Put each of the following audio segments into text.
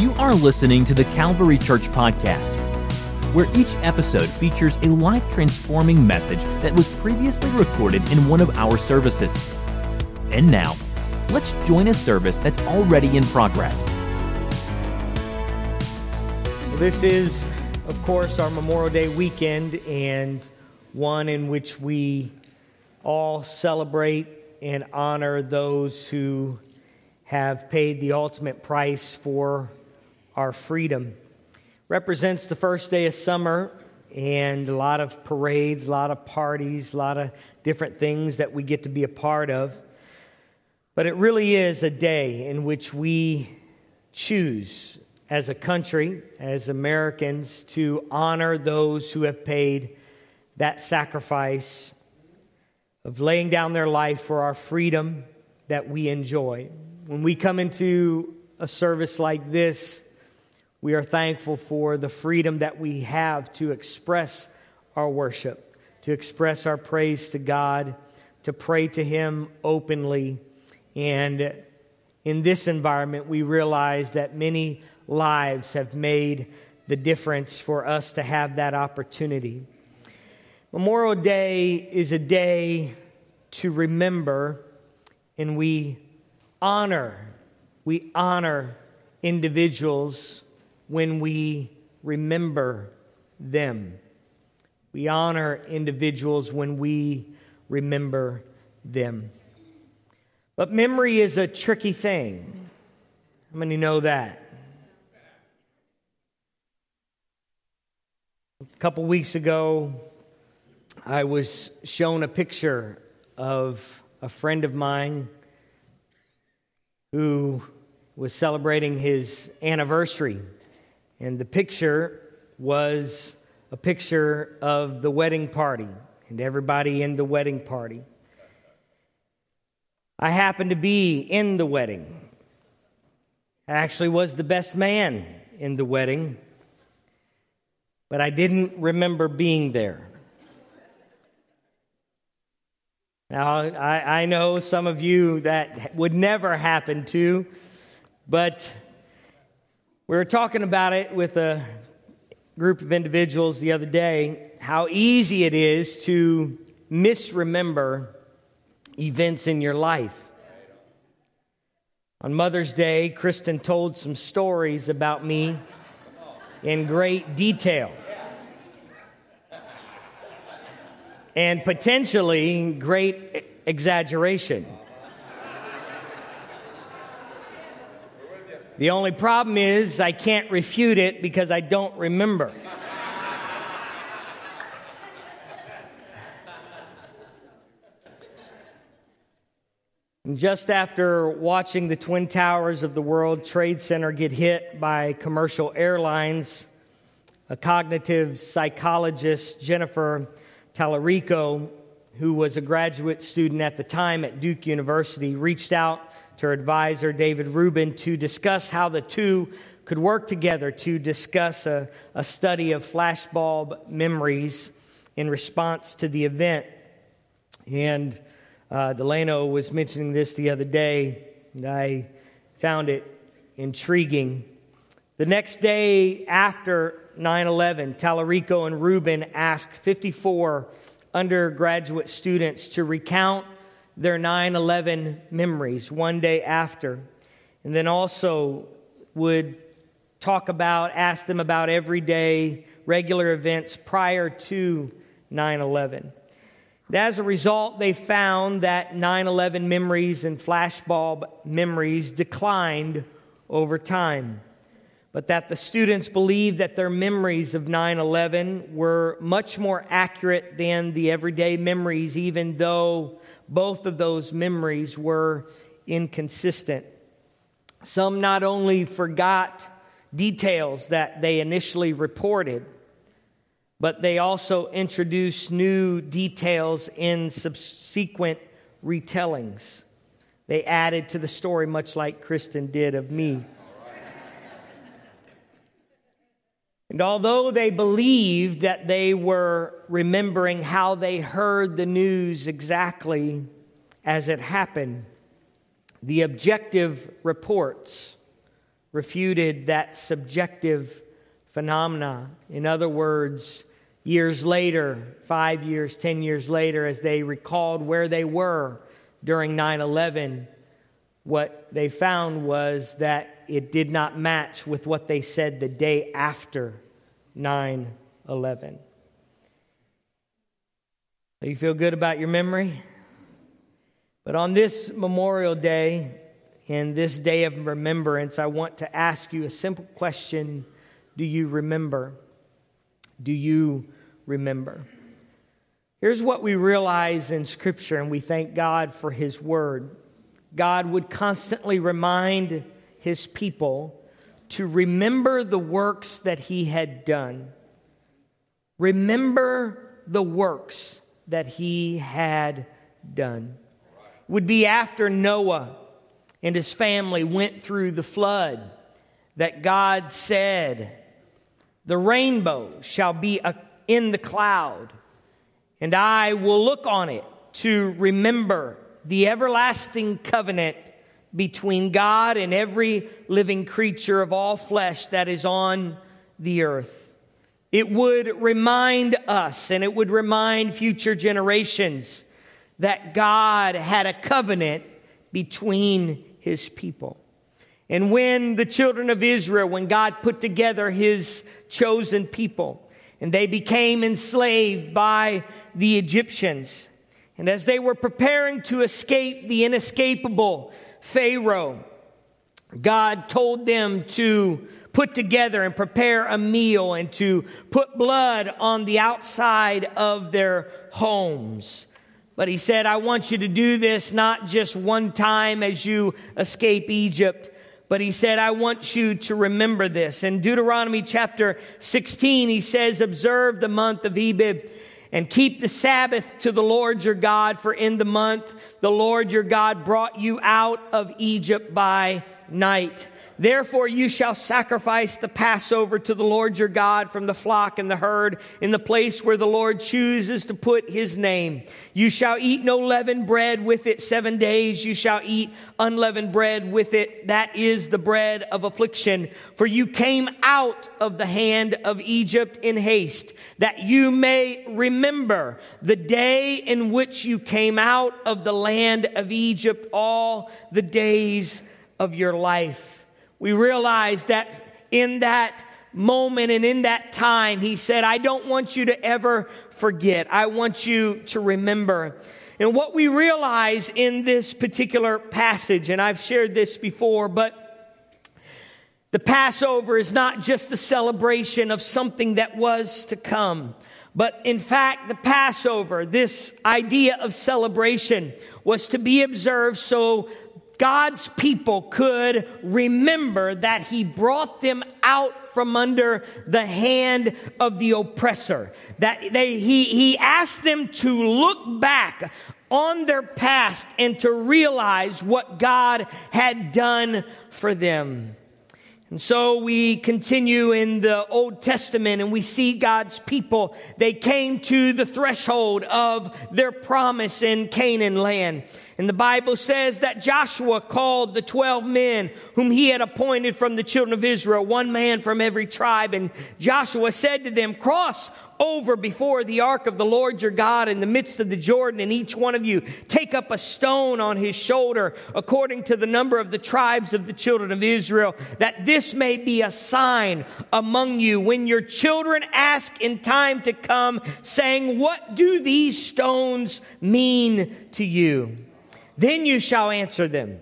You are listening to the Calvary Church Podcast, where each episode features a life transforming message that was previously recorded in one of our services. And now, let's join a service that's already in progress. This is, of course, our Memorial Day weekend and one in which we all celebrate and honor those who have paid the ultimate price for our freedom. Represents the first day of summer and a lot of parades, a lot of parties, a lot of different things that we get to be a part of. But it really is a day in which we choose as a country, as Americans, to honor those who have paid that sacrifice of laying down their life for our freedom that we enjoy. When we come into a service like this, we are thankful for the freedom that we have to express our worship, to express our praise to God, to pray to Him openly. And in this environment, we realize that many lives have made the difference for us to have that opportunity. Memorial Day is a day to remember and we honor we honor individuals when we remember them. We honor individuals when we remember them. But memory is a tricky thing. How many know that? A couple weeks ago, I was shown a picture of a friend of mine who was celebrating his anniversary. And the picture was a picture of the wedding party and everybody in the wedding party. I happened to be in the wedding. I actually was the best man in the wedding but I didn't remember being there. Now, I, I know some of you that would never happen to, but we were talking about it with a group of individuals the other day how easy it is to misremember events in your life. On Mother's Day, Kristen told some stories about me in great detail. And potentially great exaggeration. The only problem is I can't refute it because I don't remember. Just after watching the Twin Towers of the World Trade Center get hit by commercial airlines, a cognitive psychologist, Jennifer Talarico, who was a graduate student at the time at Duke University, reached out to her advisor, David Rubin, to discuss how the two could work together to discuss a, a study of flashbulb memories in response to the event. And uh, Delano was mentioning this the other day, and I found it intriguing. The next day after 9 11, Talarico and Rubin asked 54 undergraduate students to recount their 9 11 memories one day after, and then also would talk about, ask them about everyday, regular events prior to 9 11. As a result, they found that 9 11 memories and flashbulb memories declined over time, but that the students believed that their memories of 9 11 were much more accurate than the everyday memories, even though both of those memories were inconsistent. Some not only forgot details that they initially reported, but they also introduced new details in subsequent retellings. They added to the story, much like Kristen did of me. And although they believed that they were remembering how they heard the news exactly as it happened, the objective reports refuted that subjective phenomena. In other words, years later, five years, ten years later, as they recalled where they were during 9 11, what they found was that it did not match with what they said the day after 9 11. So you feel good about your memory? But on this Memorial Day, in this day of remembrance, I want to ask you a simple question Do you remember? Do you remember? Here's what we realize in Scripture, and we thank God for His Word. God would constantly remind His people to remember the works that He had done. Remember the works that He had done. It would be after Noah and his family went through the flood that God said, The rainbow shall be in the cloud, and I will look on it to remember the everlasting covenant between God and every living creature of all flesh that is on the earth. It would remind us and it would remind future generations that God had a covenant between his people. And when the children of Israel, when God put together his chosen people, and they became enslaved by the Egyptians, and as they were preparing to escape the inescapable Pharaoh, God told them to put together and prepare a meal and to put blood on the outside of their homes. But he said, I want you to do this not just one time as you escape Egypt, but he said, I want you to remember this. In Deuteronomy chapter 16, he says, Observe the month of Abib and keep the Sabbath to the Lord your God, for in the month the Lord your God brought you out of Egypt by night. Therefore, you shall sacrifice the Passover to the Lord your God from the flock and the herd in the place where the Lord chooses to put his name. You shall eat no leavened bread with it seven days. You shall eat unleavened bread with it. That is the bread of affliction. For you came out of the hand of Egypt in haste, that you may remember the day in which you came out of the land of Egypt all the days of your life we realize that in that moment and in that time, he said, I don't want you to ever forget. I want you to remember. And what we realize in this particular passage, and I've shared this before, but the Passover is not just a celebration of something that was to come. But in fact, the Passover, this idea of celebration, was to be observed so God's people could remember that He brought them out from under the hand of the oppressor. That they, he, he asked them to look back on their past and to realize what God had done for them. And so we continue in the Old Testament and we see God's people. They came to the threshold of their promise in Canaan land. And the Bible says that Joshua called the 12 men whom he had appointed from the children of Israel, one man from every tribe. And Joshua said to them, cross over before the ark of the Lord your God in the midst of the Jordan, and each one of you take up a stone on his shoulder according to the number of the tribes of the children of Israel, that this may be a sign among you when your children ask in time to come, saying, What do these stones mean to you? Then you shall answer them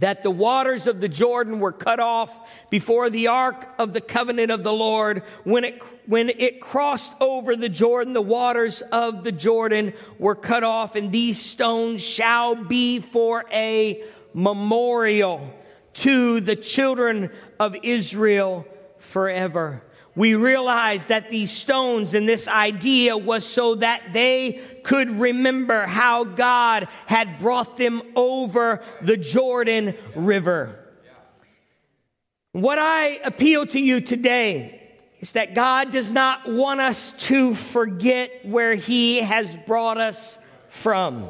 that the waters of the Jordan were cut off before the ark of the covenant of the Lord. When it, when it crossed over the Jordan, the waters of the Jordan were cut off, and these stones shall be for a memorial to the children of Israel forever we realize that these stones and this idea was so that they could remember how God had brought them over the Jordan River. What I appeal to you today is that God does not want us to forget where He has brought us from.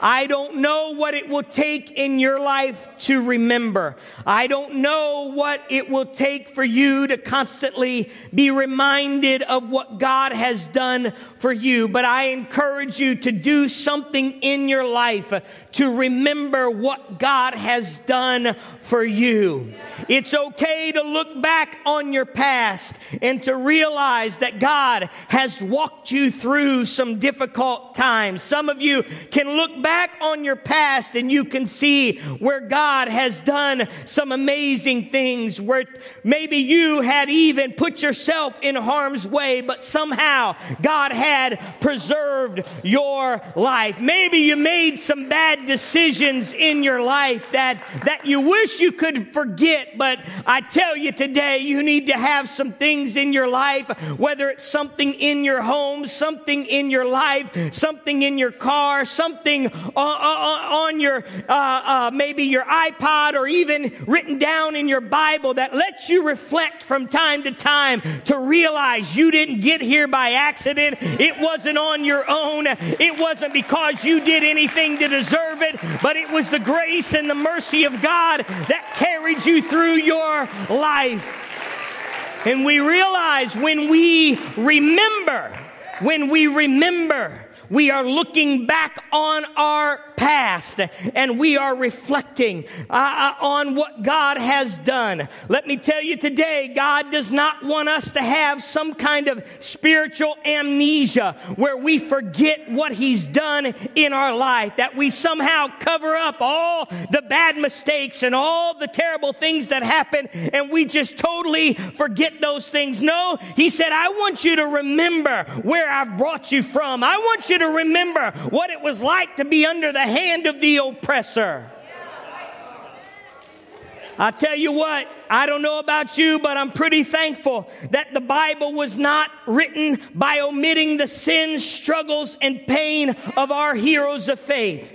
I don't know what it will take in your life to remember. I don't know what it will take for you to constantly be reminded of what God has done for you. But I encourage you to do something in your life to remember what God has done for you. It's okay to look back on your past and to realize that God has walked you through some difficult times. Some of you can look back on your past and you can see where God has done some amazing things, where maybe you had even put yourself in harm's way, but somehow God had preserved your life. Maybe you made some bad decisions in your life that, that you wish you could forget, but I tell you today, you need to have some things in your life, whether it's something in your home, something in your life, something in your car, something on, your, uh, uh, maybe your iPod or even written down in your Bible that lets you reflect from time to time to realize you didn't get here by accident. It wasn't on your own. It wasn't because you did anything to deserve it, but it was the grace and the mercy of God that carried you through your life. And we realize when we remember, when we remember, we are looking back on our past and we are reflecting uh, uh, on what God has done. Let me tell you today, God does not want us to have some kind of spiritual amnesia where we forget what He's done in our life, that we somehow cover up all the bad mistakes and all the terrible things that happen and we just totally forget those things. No, He said, I want you to remember where I've brought you from. I want you to remember what it was like to be under the hand of the oppressor. I tell you what, I don't know about you, but I'm pretty thankful that the Bible was not written by omitting the sins, struggles, and pain of our heroes of faith.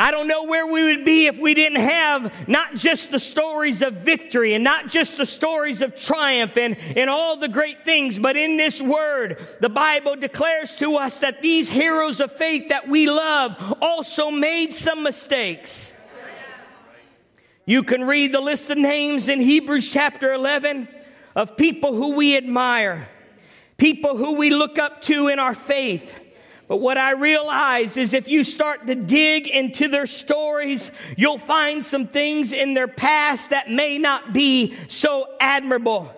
I don't know where we would be if we didn't have not just the stories of victory and not just the stories of triumph and, and all the great things, but in this word, the Bible declares to us that these heroes of faith that we love also made some mistakes. You can read the list of names in Hebrews chapter 11 of people who we admire, people who we look up to in our faith but what I realize is if you start to dig into their stories, you'll find some things in their past that may not be so admirable.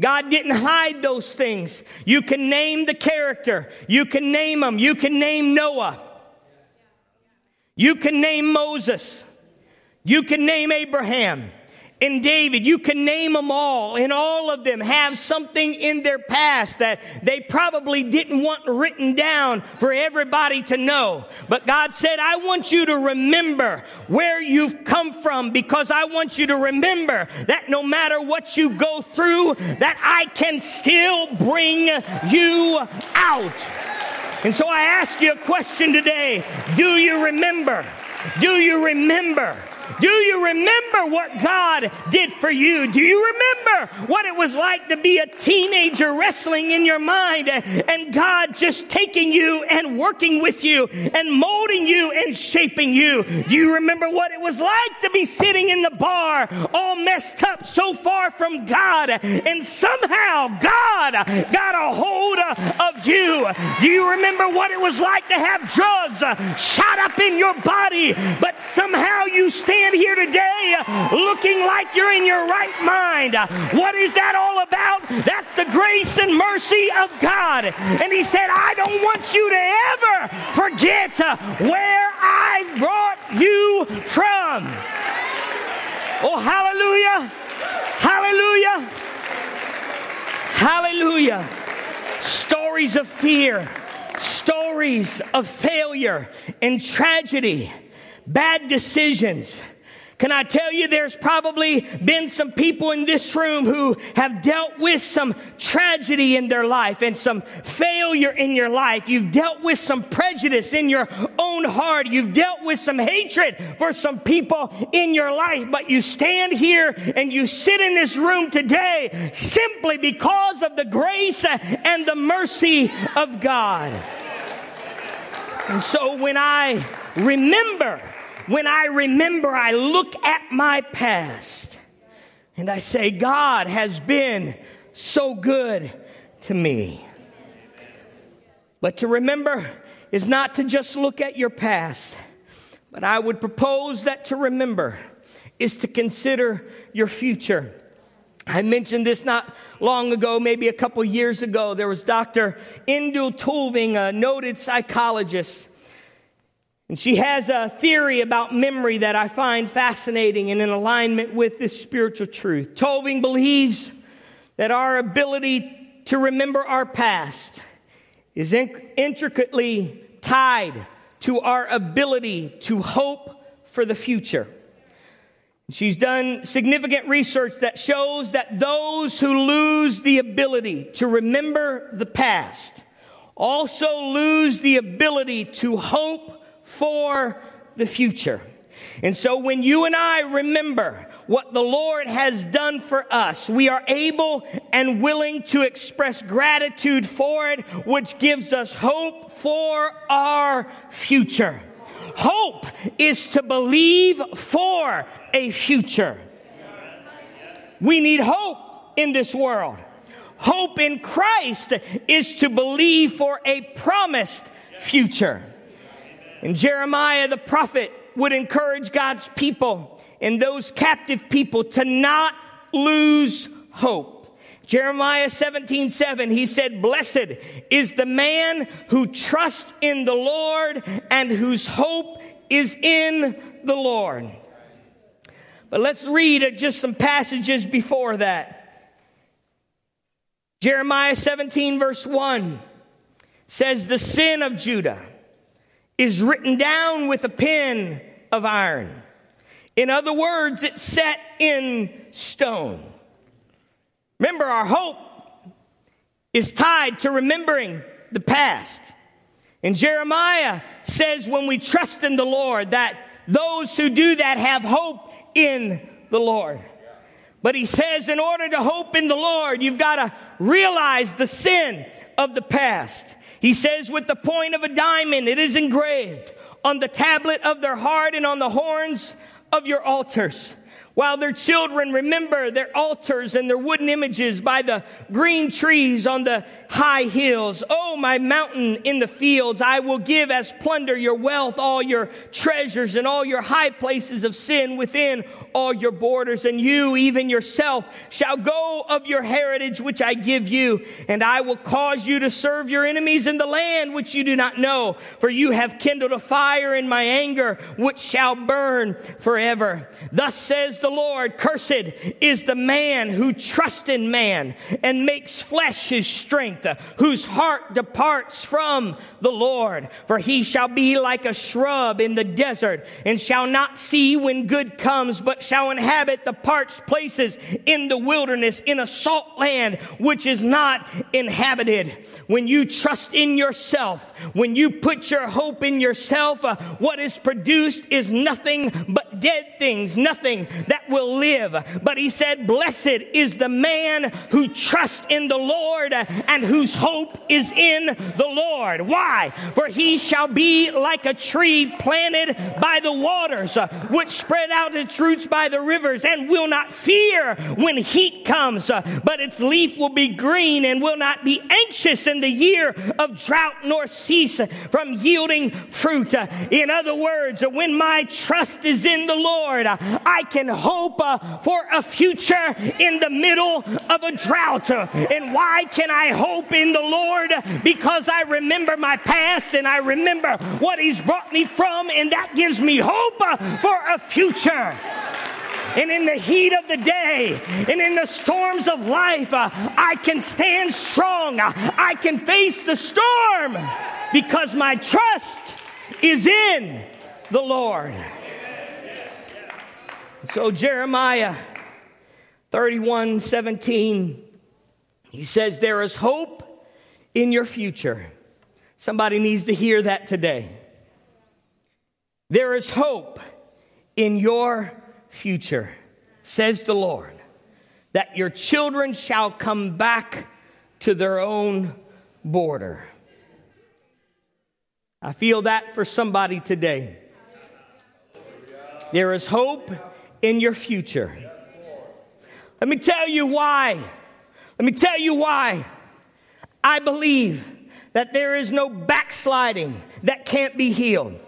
God didn't hide those things. You can name the character. You can name them. You can name Noah. You can name Moses. You can name Abraham in David. You can name them all, and all of them have something in their past that they probably didn't want written down for everybody to know. But God said, I want you to remember where you've come from because I want you to remember that no matter what you go through, that I can still bring you out. And so I ask you a question today. Do you remember? Do you remember? Do you remember what God did for you? Do you remember what it was like to be a teenager wrestling in your mind and God just taking you and working with you and molding you and shaping you? Do you remember what it was like to be sitting in the bar all messed up so far from God and somehow God got a hold of you? Do you remember what it was like to have drugs shot up in your body, but somehow you stand stand here today looking like you're in your right mind. What is that all about? That's the grace and mercy of God. And He said, I don't want you to ever forget where I brought you from. Oh, hallelujah! Hallelujah! Hallelujah! Stories of fear, stories of failure and tragedy, bad decisions can I tell you there's probably been some people in this room who have dealt with some tragedy in their life and some failure in your life. You've dealt with some prejudice in your own heart. You've dealt with some hatred for some people in your life, but you stand here and you sit in this room today simply because of the grace and the mercy of God. And so when I remember, when I remember, I look at my past and I say, God has been so good to me. But to remember is not to just look at your past, but I would propose that to remember is to consider your future. I mentioned this not long ago, maybe a couple years ago. There was Dr. Endel Tulving, a noted psychologist. And she has a theory about memory that I find fascinating and in alignment with this spiritual truth. Tulving believes that our ability to remember our past is intricately tied to our ability to hope for the future. She's done significant research that shows that those who lose the ability to remember the past also lose the ability to hope for the future. And so when you and I remember what the Lord has done for us, we are able and willing to express gratitude for it, which gives us hope for our future. Hope is to believe for a future. We need hope in this world. Hope in Christ is to believe for a promised future. And Jeremiah the prophet would encourage God's people and those captive people to not lose hope. Jeremiah 17, 7, he said, Blessed is the man who trusts in the Lord and whose hope is in the Lord. But let's read just some passages before that. Jeremiah 17, verse 1 says, The sin of Judah is written down with a pen of iron. In other words, it's set in stone. Remember, our hope is tied to remembering the past. And Jeremiah says when we trust in the Lord that those who do that have hope in the Lord. But he says in order to hope in the Lord, you've got to realize the sin of the past. He says with the point of a diamond, it is engraved on the tablet of their heart and on the horns of your altars while their children remember their altars and their wooden images by the green trees on the high hills. Oh, my mountain in the fields, I will give as plunder your wealth, all your treasures and all your high places of sin within all your borders. And you, even yourself, shall go of your heritage which I give you. And I will cause you to serve your enemies in the land which you do not know. For you have kindled a fire in my anger which shall burn forever. Thus says the Lord, cursed is the man who trusts in man and makes flesh his strength, whose heart departs from the Lord. For he shall be like a shrub in the desert and shall not see when good comes, but shall inhabit the parched places in the wilderness in a salt land which is not inhabited. When you trust in yourself, when you put your hope in yourself, uh, what is produced is nothing but dead things, nothing that will live. But he said, blessed is the man who trusts in the Lord and whose hope is in the Lord. Why? For he shall be like a tree planted by the waters, uh, which spread out its roots by the rivers and will not fear when heat comes, uh, but its leaf will be green and will not be anxious in the year of drought nor cease from yielding fruit. Uh, in other words, uh, when my trust is in the Lord, uh, I can hope uh, for a future in the middle of a drought. And why can I hope in the Lord? Because I remember my past and I remember what He's brought me from, and that gives me hope for a future and in the heat of the day and in the storms of life, uh, I can stand strong. I can face the storm because my trust is in the Lord. So, Jeremiah 31 17, he says, There is hope in your future. Somebody needs to hear that today. There is hope in your future, says the Lord, that your children shall come back to their own border. I feel that for somebody today. There is hope in your future. Let me tell you why. Let me tell you why. I believe that there is no backsliding that can't be healed.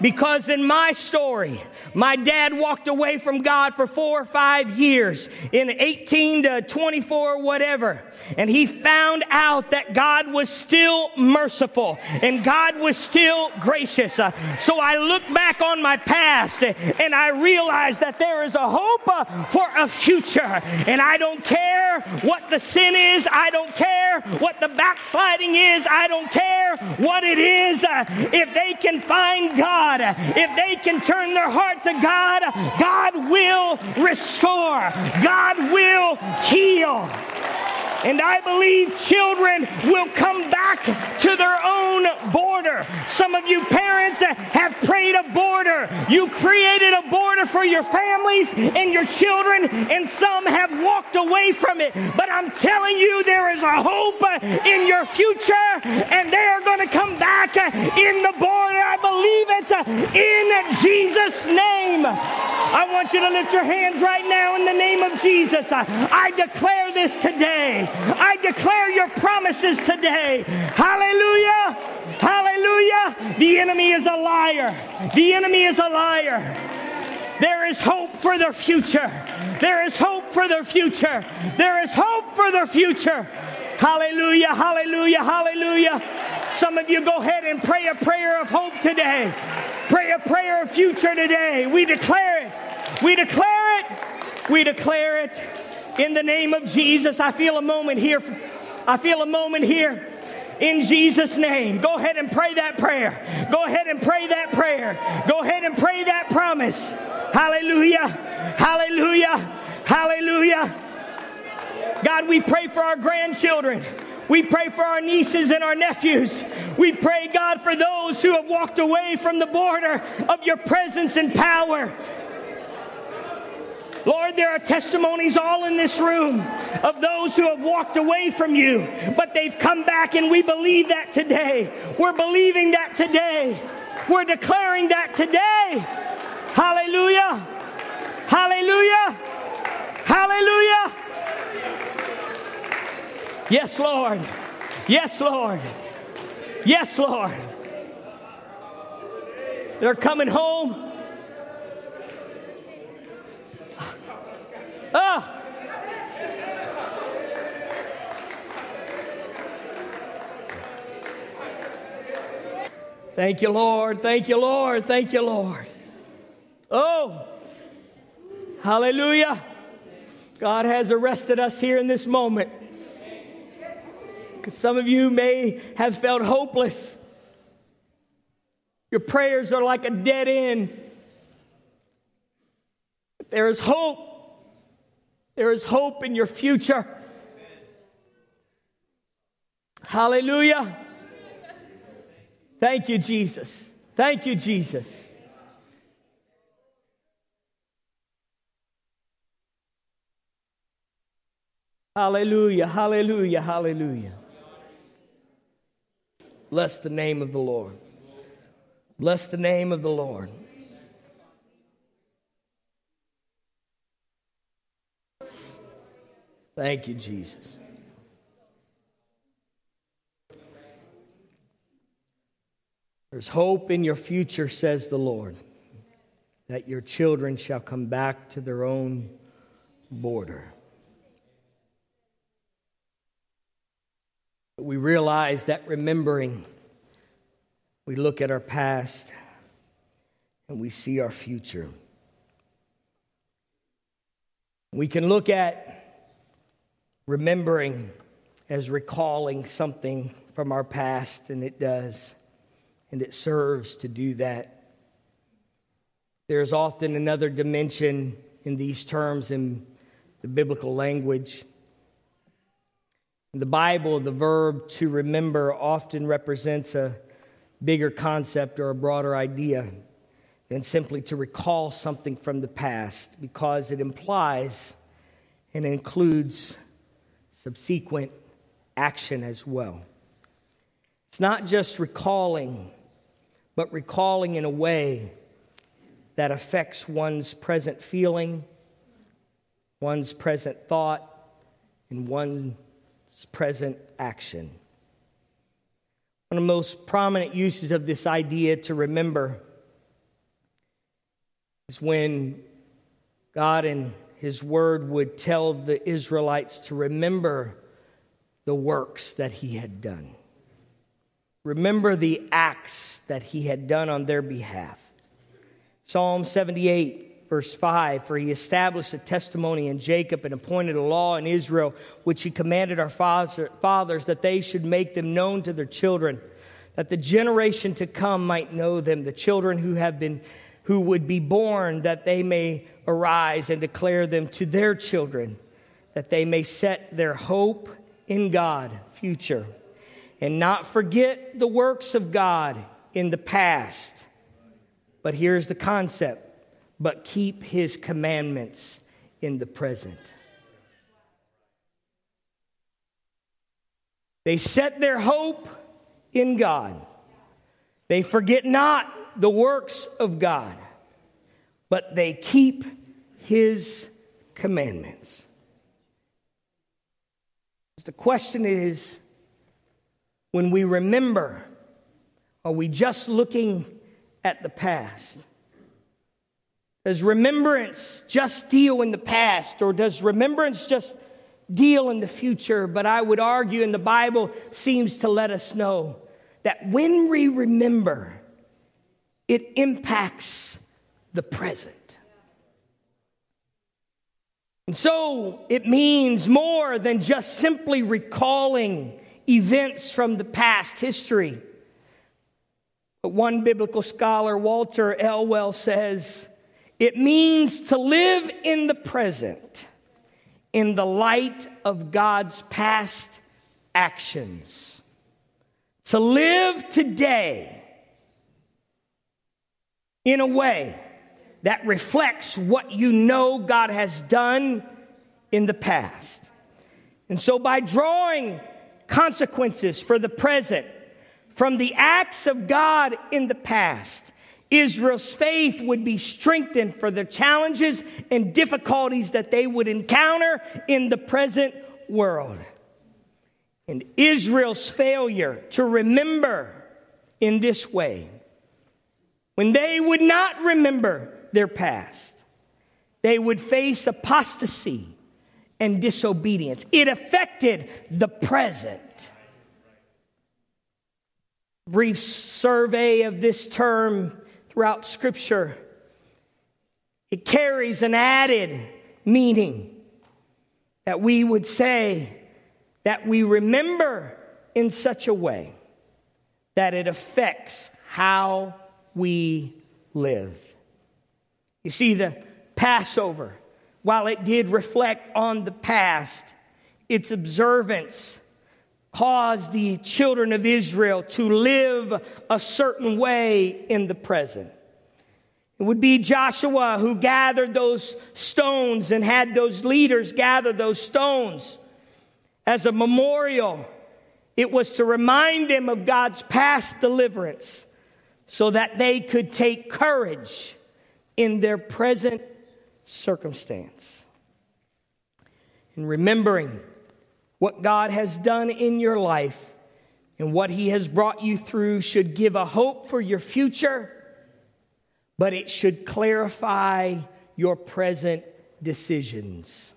Because in my story, my dad walked away from God for four or five years in 18 to 24, whatever. And he found out that God was still merciful and God was still gracious. Uh, so I look back on my past and I realize that there is a hope uh, for a future. And I don't care what the sin is. I don't care what the backsliding is. I don't care what it is. Uh, if they can find God, if they can turn their heart to God, God will restore, God will heal. And I believe children will come back to their own border. Some of you parents have prayed a border. You created a border for your families and your children, and some have walked away from it. But I'm telling you, there is a hope in your future, and they are going to come back in the border. I believe it in Jesus' name. I want you to lift your hands right now in the name of Jesus. I, I declare this today. I declare your promises today. Hallelujah. Hallelujah. The enemy is a liar. The enemy is a liar. There is hope for their future. There is hope for their future. There is hope for their future. Hallelujah, hallelujah, hallelujah. Some of you go ahead and pray a prayer of hope today. Pray a prayer of future today. We declare it. We declare it. We declare it. In the name of Jesus, I feel a moment here. I feel a moment here. In Jesus' name, go ahead and pray that prayer. Go ahead and pray that prayer. Go ahead and pray that promise. Hallelujah. Hallelujah. Hallelujah. God, we pray for our grandchildren. We pray for our nieces and our nephews. We pray, God, for those who have walked away from the border of your presence and power. Lord, there are testimonies all in this room of those who have walked away from you, but they've come back, and we believe that today. We're believing that today. We're declaring that today. Hallelujah. Hallelujah. Hallelujah. Yes, Lord. Yes, Lord. Yes, Lord. They're coming home. Ah. Thank you, Lord. Thank you, Lord. Thank you, Lord. Oh, hallelujah. God has arrested us here in this moment. Because some of you may have felt hopeless. Your prayers are like a dead end. But there is hope there is hope in your future. Hallelujah. Thank you, Jesus. Thank you, Jesus. Hallelujah, hallelujah, hallelujah. Bless the name of the Lord. Bless the name of the Lord. Thank you, Jesus. There's hope in your future, says the Lord, that your children shall come back to their own border. But we realize that remembering, we look at our past and we see our future. We can look at remembering as recalling something from our past, and it does, and it serves to do that. There's often another dimension in these terms in the biblical language. In the Bible, the verb to remember often represents a bigger concept or a broader idea than simply to recall something from the past because it implies and includes subsequent action as well. It's not just recalling, but recalling in a way that affects one's present feeling, one's present thought, and one's present action. One of the most prominent uses of this idea to remember is when God in His Word would tell the Israelites to remember the works that He had done. Remember the acts that He had done on their behalf. Psalm 78 verse 5 For he established a testimony in Jacob and appointed a law in Israel, which he commanded our fathers that they should make them known to their children, that the generation to come might know them, the children who have been who would be born, that they may arise and declare them to their children, that they may set their hope in God, future, and not forget the works of God in the past. But here's the concept but keep his commandments in the present. They set their hope in God. They forget not the works of God, but they keep his commandments. The question is when we remember, are we just looking at the past? Does remembrance just deal in the past, or does remembrance just deal in the future? But I would argue, and the Bible seems to let us know, that when we remember, it impacts the present. And so it means more than just simply recalling events from the past history. But one biblical scholar, Walter Elwell, says it means to live in the present in the light of God's past actions. To live today in a way that reflects what you know God has done in the past. And so, by drawing consequences for the present from the acts of God in the past, Israel's faith would be strengthened for the challenges and difficulties that they would encounter in the present world. And Israel's failure to remember in this way, when they would not remember their past, they would face apostasy and disobedience. It affected the present. Brief survey of this term throughout Scripture. It carries an added meaning that we would say that we remember in such a way that it affects how we live. You see, the Passover, while it did reflect on the past, its observance caused the children of Israel to live a certain way in the present. It would be Joshua who gathered those stones and had those leaders gather those stones as a memorial. It was to remind them of God's past deliverance so that they could take courage in their present circumstance. And remembering what God has done in your life and what He has brought you through should give a hope for your future, but it should clarify your present decisions.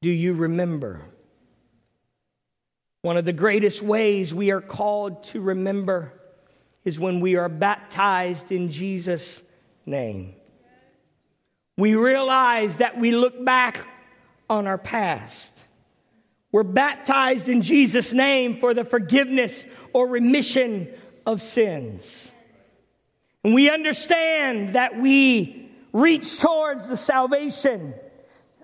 Do you remember? One of the greatest ways we are called to remember is when we are baptized in Jesus' name. We realize that we look back on our past. We're baptized in Jesus' name for the forgiveness or remission of sins. And we understand that we reach towards the salvation.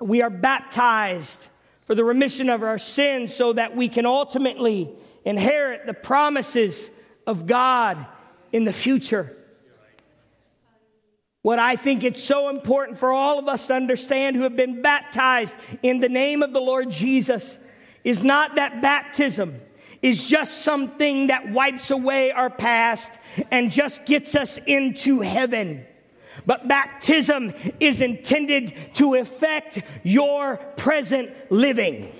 We are baptized for the remission of our sins so that we can ultimately inherit the promises of God in the future. What I think it's so important for all of us to understand who have been baptized in the name of the Lord Jesus is not that baptism is just something that wipes away our past and just gets us into heaven. But baptism is intended to affect your present living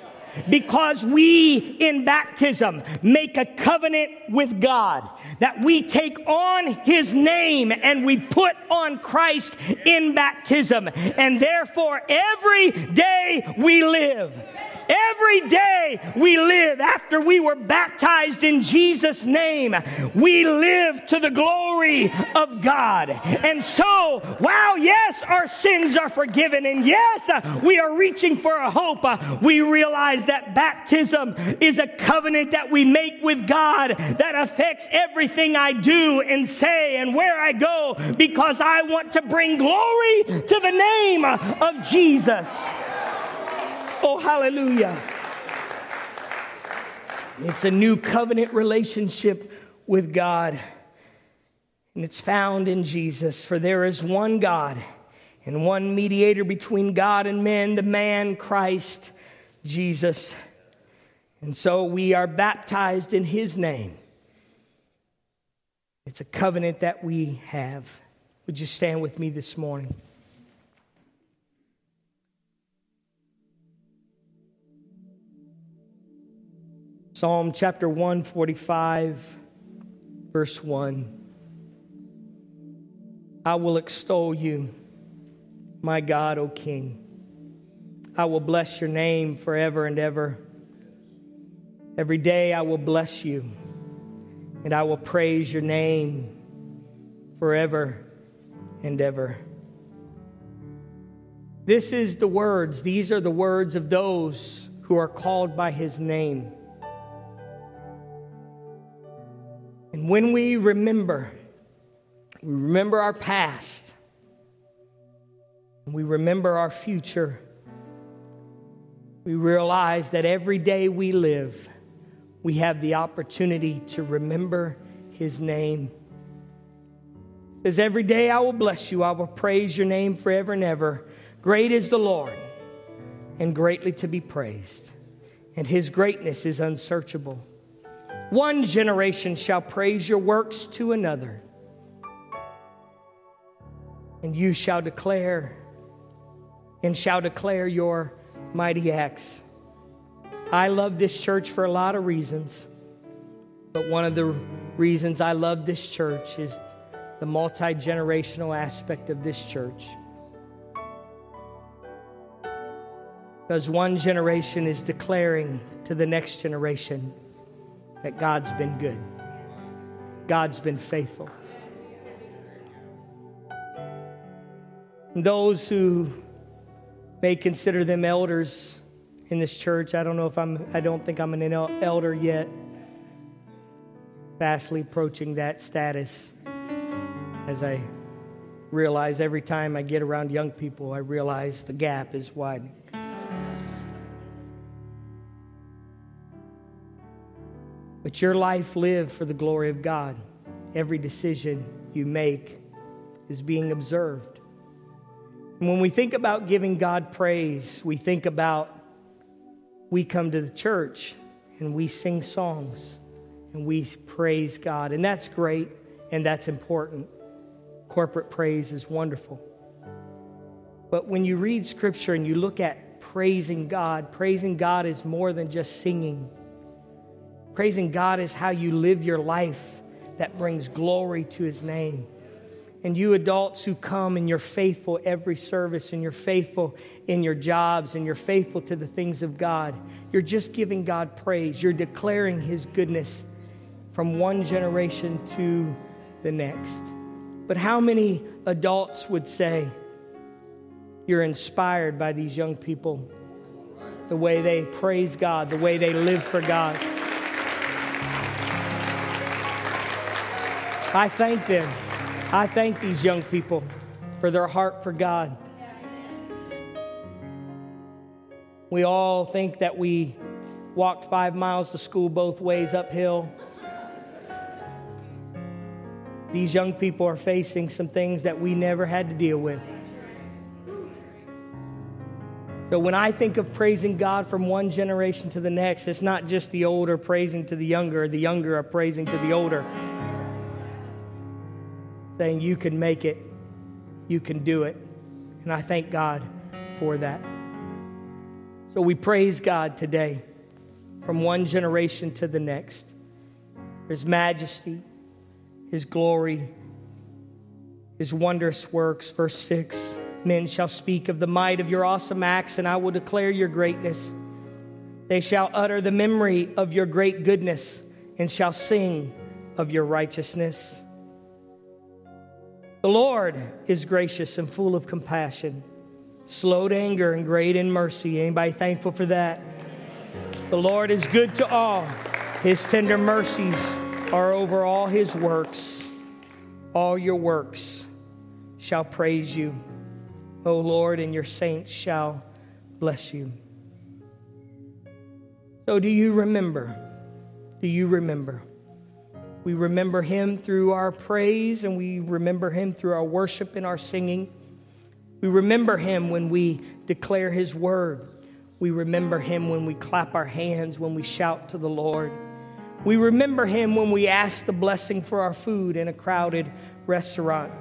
because we in baptism make a covenant with God that we take on his name and we put on Christ in baptism. And therefore, every day we live, Every day we live after we were baptized in Jesus' name, we live to the glory of God. And so, while yes, our sins are forgiven, and yes, uh, we are reaching for a hope, uh, we realize that baptism is a covenant that we make with God that affects everything I do and say and where I go because I want to bring glory to the name of Jesus. Oh, hallelujah. It's a new covenant relationship with God. And it's found in Jesus. For there is one God and one mediator between God and men, the man Christ Jesus. And so we are baptized in his name. It's a covenant that we have. Would you stand with me this morning? Psalm chapter 145, verse 1. I will extol you, my God, O King. I will bless your name forever and ever. Every day I will bless you, and I will praise your name forever and ever. This is the words, these are the words of those who are called by his name. When we remember, we remember our past, we remember our future, we realize that every day we live, we have the opportunity to remember his name. Says, Every day I will bless you, I will praise your name forever and ever. Great is the Lord, and greatly to be praised, and his greatness is unsearchable. One generation shall praise your works to another, and you shall declare and shall declare your mighty acts. I love this church for a lot of reasons, but one of the reasons I love this church is the multi generational aspect of this church. Because one generation is declaring to the next generation that God's been good, God's been faithful. Those who may consider them elders in this church, I don't know if I'm, I don't think I'm an elder yet, fastly approaching that status as I realize every time I get around young people, I realize the gap is widening. But your life lived for the glory of God. Every decision you make is being observed. And when we think about giving God praise, we think about we come to the church and we sing songs and we praise God. And that's great and that's important. Corporate praise is wonderful. But when you read scripture and you look at praising God, praising God is more than just singing. Praising God is how you live your life that brings glory to His name. And you adults who come and you're faithful every service and you're faithful in your jobs and you're faithful to the things of God, you're just giving God praise. You're declaring His goodness from one generation to the next. But how many adults would say you're inspired by these young people? The way they praise God, the way they live for God. I thank them. I thank these young people for their heart for God. We all think that we walked five miles to school both ways uphill. These young people are facing some things that we never had to deal with. So when I think of praising God from one generation to the next, it's not just the older praising to the younger, the younger are praising to the older. Saying, You can make it, you can do it. And I thank God for that. So we praise God today from one generation to the next. His majesty, His glory, His wondrous works. Verse 6 Men shall speak of the might of your awesome acts, and I will declare your greatness. They shall utter the memory of your great goodness and shall sing of your righteousness. The Lord is gracious and full of compassion, slow to anger and great in mercy. Anybody thankful for that? The Lord is good to all. His tender mercies are over all his works. All your works shall praise you. O Lord, and your saints shall bless you. So, do you remember? Do you remember? We remember him through our praise and we remember him through our worship and our singing. We remember him when we declare his word. We remember him when we clap our hands, when we shout to the Lord. We remember him when we ask the blessing for our food in a crowded restaurant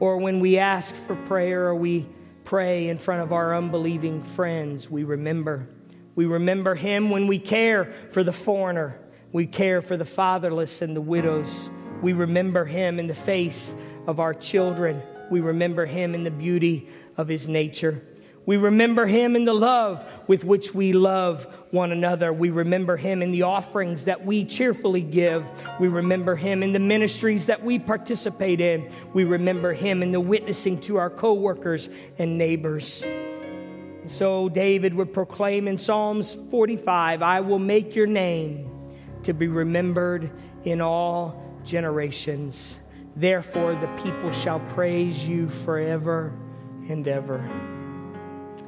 or when we ask for prayer or we pray in front of our unbelieving friends, we remember. We remember Him when we care for the foreigner, we care for the fatherless and the widows. We remember Him in the face of our children, we remember Him in the beauty of His nature. We remember him in the love with which we love one another. We remember him in the offerings that we cheerfully give. We remember him in the ministries that we participate in. We remember him in the witnessing to our coworkers and neighbors. So David would proclaim in Psalms 45, I will make your name to be remembered in all generations. Therefore the people shall praise you forever and ever.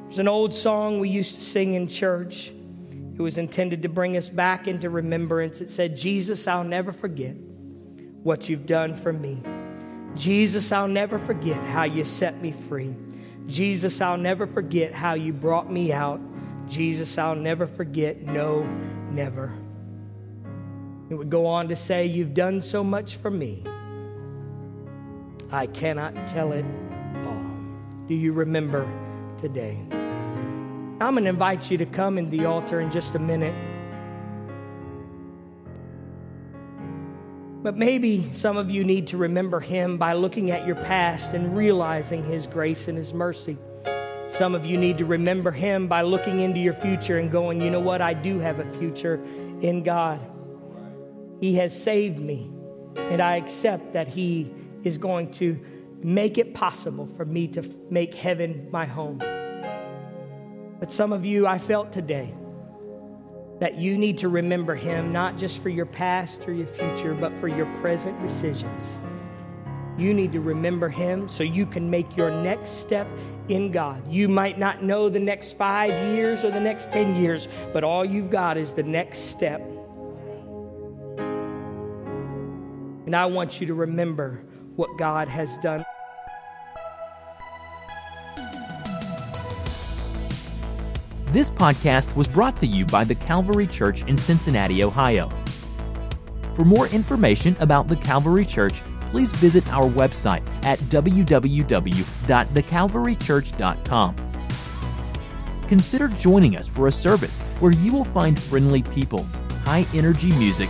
There's an old song we used to sing in church. It was intended to bring us back into remembrance. It said, Jesus, I'll never forget what you've done for me. Jesus, I'll never forget how you set me free. Jesus, I'll never forget how you brought me out. Jesus, I'll never forget. No, never. It would go on to say, You've done so much for me. I cannot tell it all. Do you remember today? I'm going to invite you to come in the altar in just a minute. But maybe some of you need to remember him by looking at your past and realizing his grace and his mercy. Some of you need to remember him by looking into your future and going, you know what? I do have a future in God. He has saved me, and I accept that he is going to make it possible for me to make heaven my home. But some of you, I felt today that you need to remember Him not just for your past or your future, but for your present decisions. You need to remember Him so you can make your next step in God. You might not know the next five years or the next 10 years, but all you've got is the next step. And I want you to remember what God has done. This podcast was brought to you by the Calvary Church in Cincinnati, Ohio. For more information about the Calvary Church, please visit our website at www.thecalvarychurch.com. Consider joining us for a service where you will find friendly people, high energy music,